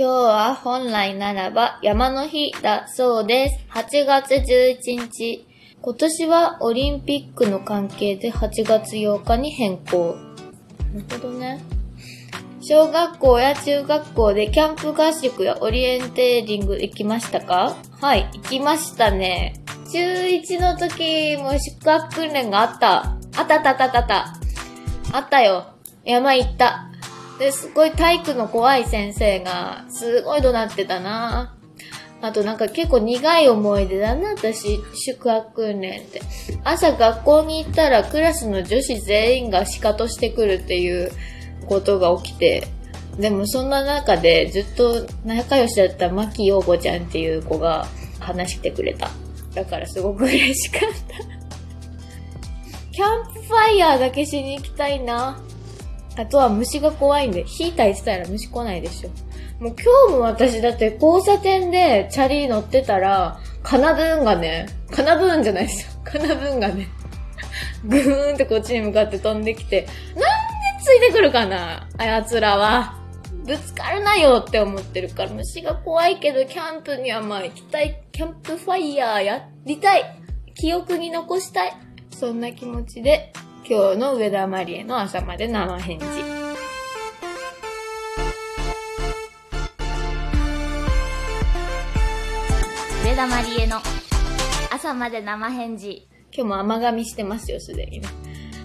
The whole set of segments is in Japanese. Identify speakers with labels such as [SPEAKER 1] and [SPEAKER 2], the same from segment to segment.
[SPEAKER 1] 今日は本来ならば山の日だそうです。8月11日。今年はオリンピックの関係で8月8日に変更。なるほどね。小学校や中学校でキャンプ合宿やオリエンテーリング行きましたか？はい、行きましたね。中1の時も宿泊訓練があった。あったあったあったあった。あったよ。山行った。で、すごい体育の怖い先生が、すごい怒鳴ってたなあとなんか結構苦い思い出だな、私、宿泊訓練って。朝学校に行ったらクラスの女子全員がシカトしてくるっていうことが起きて、でもそんな中でずっと仲良しだった牧陽子ちゃんっていう子が話してくれた。だからすごく嬉しかった。キャンプファイヤーだけしに行きたいな。あとは虫が怖いんで、火焚いてたら虫来ないでしょ。もう今日も私だって交差点でチャリ乗ってたら、カナブーンがね、カナブーンじゃないですよ。カナブーンがね、ぐーんってこっちに向かって飛んできて、なんでついてくるかなあやつらは。ぶつかるなよって思ってるから、虫が怖いけど、キャンプにはまあ行きたい。キャンプファイヤーやりたい。記憶に残したい。そんな気持ちで、今日の上田マリエの朝まで生返事。
[SPEAKER 2] 上田まりえの朝まで生返事。
[SPEAKER 1] 今日も甘噛みしてますよ、すでにね。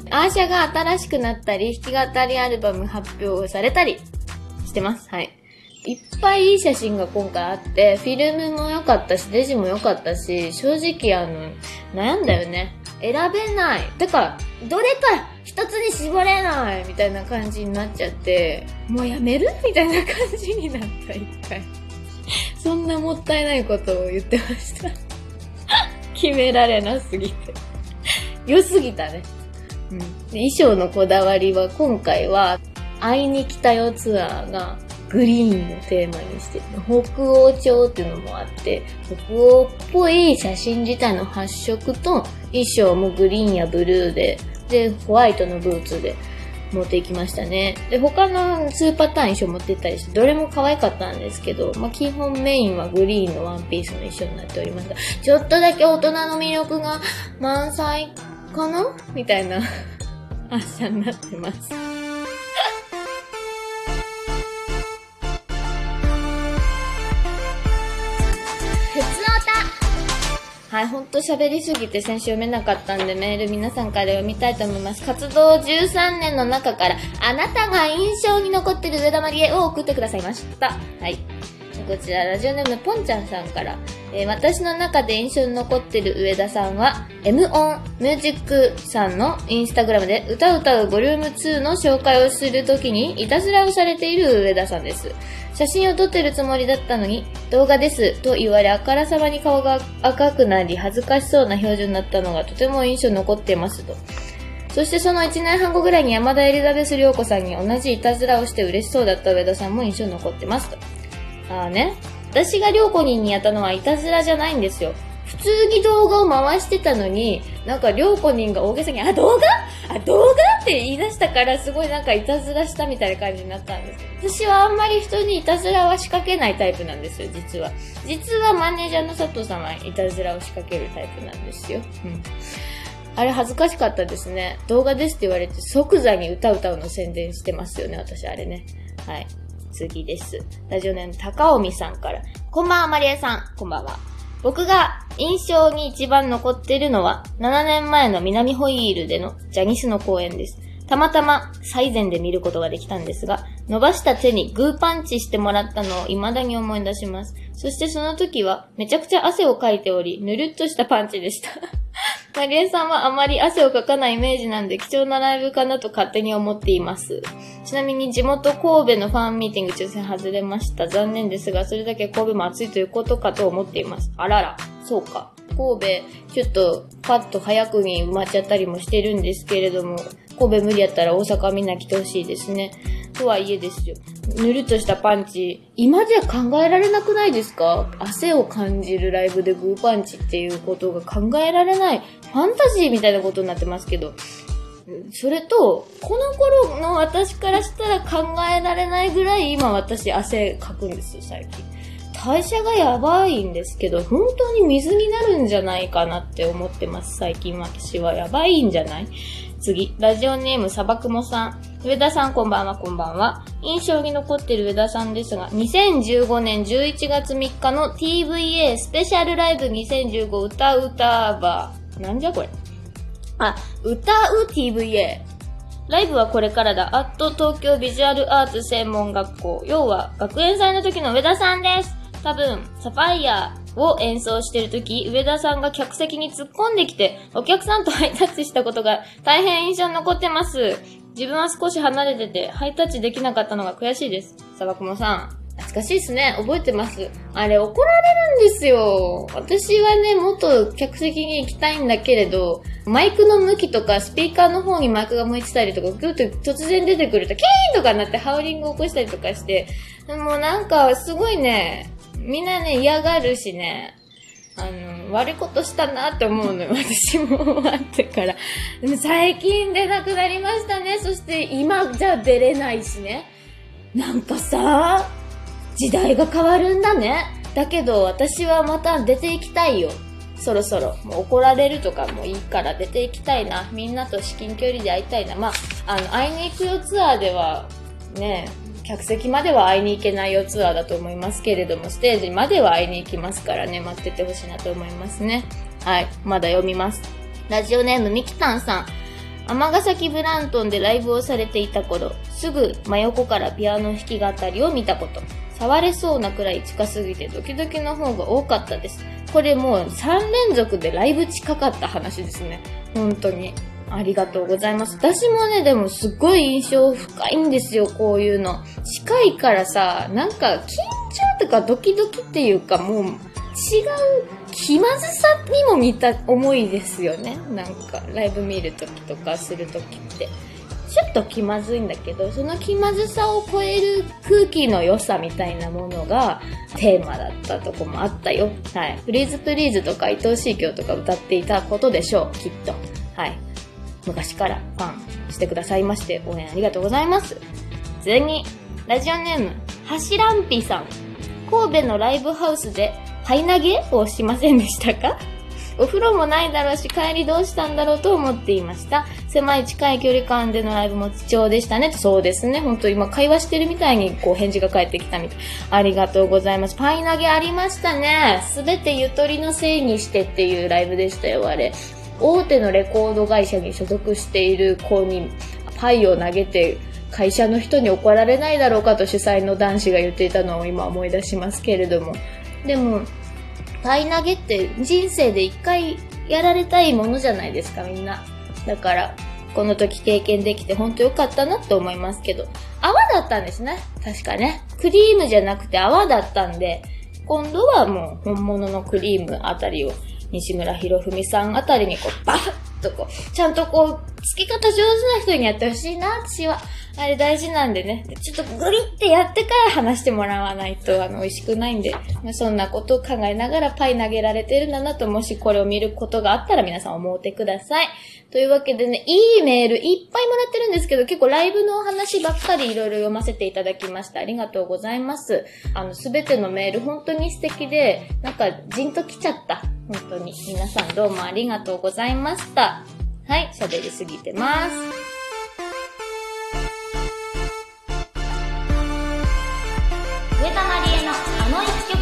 [SPEAKER 1] アーシャが新しくなったり、弾き語りアルバム発表されたりしてます。はい。いっぱいいい写真が今回あって、フィルムも良かったし、デジも良かったし、正直あの、悩んだよね。選べない。てか、どれか一つに絞れないみたいな感じになっちゃって、もうやめる？みたいな感じになった、一回。そんなもったいないことを言ってました。決められなすぎて。良すぎたね。うん、衣装のこだわりは今回は、会いに来たよツアーがグリーンをテーマにして北欧調っていうのもあって、北欧っぽい写真自体の発色と衣装もグリーンやブルーで、で、ホワイトのブーツで持っていきましたね。で、他の2パターン衣装持ってったりして、どれも可愛かったんですけど、まあ、基本メインはグリーンのワンピースの衣装になっておりますが、ちょっとだけ大人の魅力が満載かな？みたいな 朝になってます。はい、ほんと喋りすぎて先週読めなかったんでメール皆さんから読みたいと思います。活動13年の中からあなたが印象に残ってる上田まりえを送ってくださいました。はい。こちら、ラジオネームぽんちゃんさんから、えー私の中で印象に残ってる上田さんは、M オンミュージックさんのインスタグラムで歌歌うボリューム2の紹介をするときにいたずらをされている上田さんです。写真を撮ってるつもりだったのに、動画ですと言われ、あからさまに顔が赤くなり、恥ずかしそうな表情になったのがとても印象に残ってますと。そしてその1年半後ぐらいに山田エリザベス涼子さんに同じいたずらをして嬉しそうだった上田さんも印象に残ってますと。ああね。私が涼子ににやったのはいたずらじゃないんですよ。普通に動画を回してたのに、なんか涼子人が大げさに、あ、動画？あ、動画？って言い出したから、すごいなんかいたずらしたみたいな感じになったんです。私はあんまり人にいたずらは仕掛けないタイプなんですよ、実は。実はマネージャーの佐藤さんはいたずらを仕掛けるタイプなんですよ。うん。あれ恥ずかしかったですね。動画ですって言われて即座に歌歌うの宣伝してますよね、私あれね。はい。次です。ラジオネーム高尾美さんから。こんばんは、マリエさん。こんばんは。僕が印象に一番残っているのは、7年前の南ホイールでのジャニスの公演です。たまたま最前で見ることができたんですが、伸ばした手にグーパンチしてもらったのを未だに思い出します。そしてその時はめちゃくちゃ汗をかいており、ぬるっとしたパンチでした。マリエさんはあまり汗をかかないイメージなんで貴重なライブかなと勝手に思っています。ちなみに地元神戸のファンミーティング抽選外れました。残念ですが、それだけ神戸も暑いということかと思っています。あらら、そうか。神戸、ちょっとパッと早くに埋まっちゃったりもしてるんですけれども、神戸無理やったら大阪みんな来てほしいですね。とはいえですよ。ぬるっとしたパンチ、今じゃ考えられなくないですか？汗を感じるライブでグーパンチっていうことが考えられない。ファンタジーみたいなことになってますけど。それと、この頃の私からしたら考えられないぐらい今私汗かくんですよ、最近。代謝がやばいんですけど、本当に水になるんじゃないかなって思ってます、最近私は。やばいんじゃない？次、ラジオネーム砂漠もさん。上田さんこんばんは、こんばんは。印象に残ってる上田さんですが、2015年11月3日の TVA スペシャルライブ2015歌う歌バー。なんじゃこれ？あ、歌う TVA。ライブはこれからだ。アット東京ビジュアルアーツ専門学校。要は、学園祭の時の上田さんです。多分、サファイアを演奏してる時、上田さんが客席に突っ込んできて、お客さんとハイタッチしたことが大変印象に残ってます。自分は少し離れてて、ハイタッチできなかったのが悔しいです。砂漠もさん。懐かしいですね。覚えてます。あれ、怒られるんですよ。私はね、もっと客席に行きたいんだけれど、マイクの向きとか、スピーカーの方にマイクが向いてたりとか、ぐっと突然出てくると、キーンとかなってハウリングを起こしたりとかして、もうなんか、すごいね、みんなね、嫌がるしね、あの、悪いことしたなって思うのよ。私も終わってから。最近出なくなりましたね。そして今じゃ出れないしね。なんかさ、時代が変わるんだね。だけど私はまた出ていきたいよ。そろそろ。もう怒られるとかもいいから出ていきたいな。みんなと至近距離で会いたいな。まあ、あの、会いに行くよツアーでは、ね、客席までは会いに行けないよツアーだと思いますけれども、ステージまでは会いに行きますからね、待っててほしいなと思いますね。はい、まだ読みます。ラジオネームみきたんさん。尼崎ブラントンでライブをされていた頃、すぐ真横からピアノ弾き語りを見たこと。触れそうなくらい近すぎてドキドキの方が多かったです。これもう3連続でライブ近かった話ですね。本当に。ありがとうございます。私もね、でもすっごい印象深いんですよ、こういうの。近いからさ、なんか緊張とかドキドキっていうかもう違う気まずさにも似た思いですよね。なんかライブ見るときとかするときって。ちょっと気まずいんだけど、その気まずさを超える空気の良さみたいなものがテーマだったとこもあったよ。はい。プリーズプリーズとか愛おしい今日とか歌っていたことでしょう、きっと。はい。昔からファンしてくださいまして、応援ありがとうございます。次、ラジオネーム、はしらんぴさん。神戸のライブハウスで、ハイ投げをしませんでしたか？お風呂もないだろうし、帰りどうしたんだろうと思っていました。狭い近い距離感でのライブも貴重でしたね。そうですね。本当今会話してるみたいに、こう返事が返ってきたみたい。ありがとうございます。パイ投げありましたね。すべてゆとりのせいにしてっていうライブでしたよ、あれ。大手のレコード会社に所属している子にパイを投げて会社の人に怒られないだろうかと主催の男子が言っていたのを今思い出しますけれども。でも、パイ投げって人生で一回やられたいものじゃないですか、みんな。だから、この時経験できて本当良かったなって思いますけど。泡だったんですね。確かね。クリームじゃなくて泡だったんで、今度はもう本物のクリームあたりを西村博文さんあたりにこうバッとこう、ちゃんとこう、付き方上手な人にやってほしいな、私は。あれ大事なんでね。ちょっとグリってやってから話してもらわないと、あの、美味しくないんで、まあ、そんなことを考えながらパイ投げられてるんだなと、もしこれを見ることがあったら皆さん思ってください。というわけでね、いいメールいっぱいもらってるんですけど、結構ライブのお話ばっかりいろいろ読ませていただきました。ありがとうございます。あの、すべてのメール本当に素敵で、なんか、じんときちゃった。本当に。皆さんどうもありがとうございました。はい、喋りすぎてます。
[SPEAKER 2] 上田まりえのあの一曲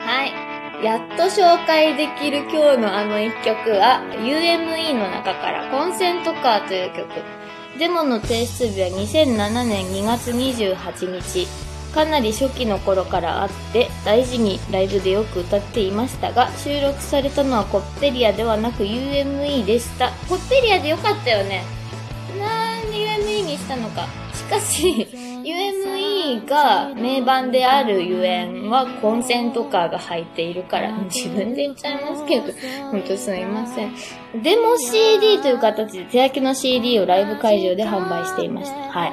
[SPEAKER 1] はい。やっと紹介できる今日のあの一曲は、UME の中からコンセントカーという曲。デモの提出日は2007年2月28日。かなり初期の頃からあって、大事にライブでよく歌っていましたが、収録されたのはコッペリアではなく UME でした。コッペリアでよかったよね。なんで UME にしたのか。しかし、UME が名盤であるゆえんはコンセントカーが入っているから、自分で言っちゃいますけど、本当すみません。デモ CD という形で手焼きの CD をライブ会場で販売していました。はい。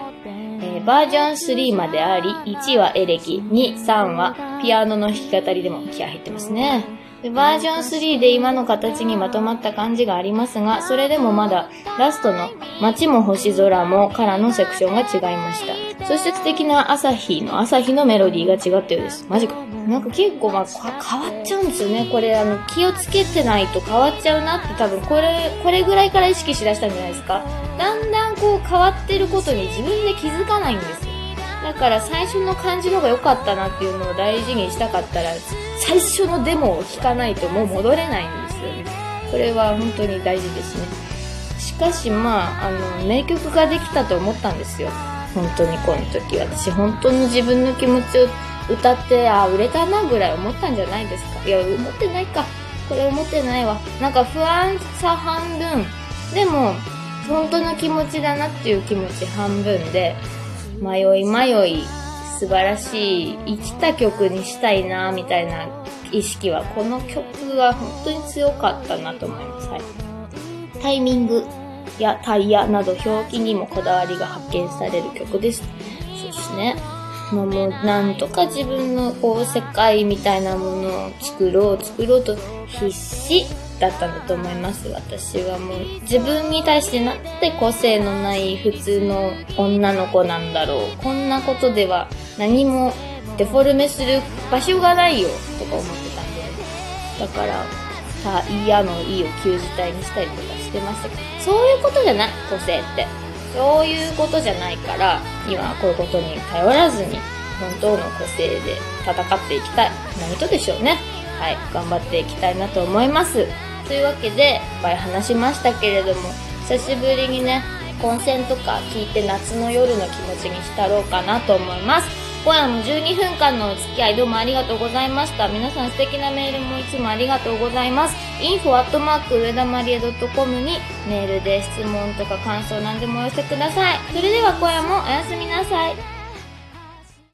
[SPEAKER 1] バージョン3まであり、1はエレキ、2、3はピアノの弾き語りでも気合入ってますね。でバージョン3で今の形にまとまった感じがありますが、それでもまだラストの街も星空もからのセクションが違いました。そして素敵な朝日の朝日のメロディーが違ったようです。マジか。なんか結構まあ変わっちゃうんですよね。これあの気をつけてないと変わっちゃうなって多分これ、これぐらいから意識しだしたんじゃないですか。だんだんこう変わってることに自分で気づかないんですよ。だから最初の感じの方が良かったなっていうのを大事にしたかったら、最初のデモを聴かないともう戻れないんですよね。これは本当に大事ですね。しかしまあ、あの、名曲ができたと思ったんですよ。本当にこの時。私本当の自分の気持ちを歌って、あ、売れたなぐらい思ったんじゃないですか。いや、思ってないか。これ思ってないわ。なんか不安さ半分。でも、本当の気持ちだなっていう気持ち半分で、迷い迷い。素晴らしい。生きた曲にしたいなみたいな意識はこの曲は本当に強かったなと思います、はい、タイミング。やタイヤなど表記にもこだわりが発見される曲です。そしてねもうもうなんとか自分のこう世界みたいなものを作ろう作ろうと必死だったんだと思います。私はもう自分に対してなんて個性のない普通の女の子なんだろう。こんなことでは何もデフォルメする場所がないよとか思ってたんで。だから、さあ、嫌のいを旧字体にしたりとかしてましたけど、そういうことじゃない、個性って。そういうことじゃないから、今はこういうことに頼らずに、本当の個性で戦っていきたい。何とでしょうね。はい、頑張っていきたいなと思います。というわけで、いっぱい話しましたけれども、久しぶりにね、混戦とか聞いて夏の夜の気持ちに浸ろうかなと思います。今夜も12分間のお付き合いどうもありがとうございました。皆さん素敵なメールもいつもありがとうございます。info アットマーク上田まりえ .com にメールで質問とか感想何でもお寄せください。それでは今夜もおやすみなさい。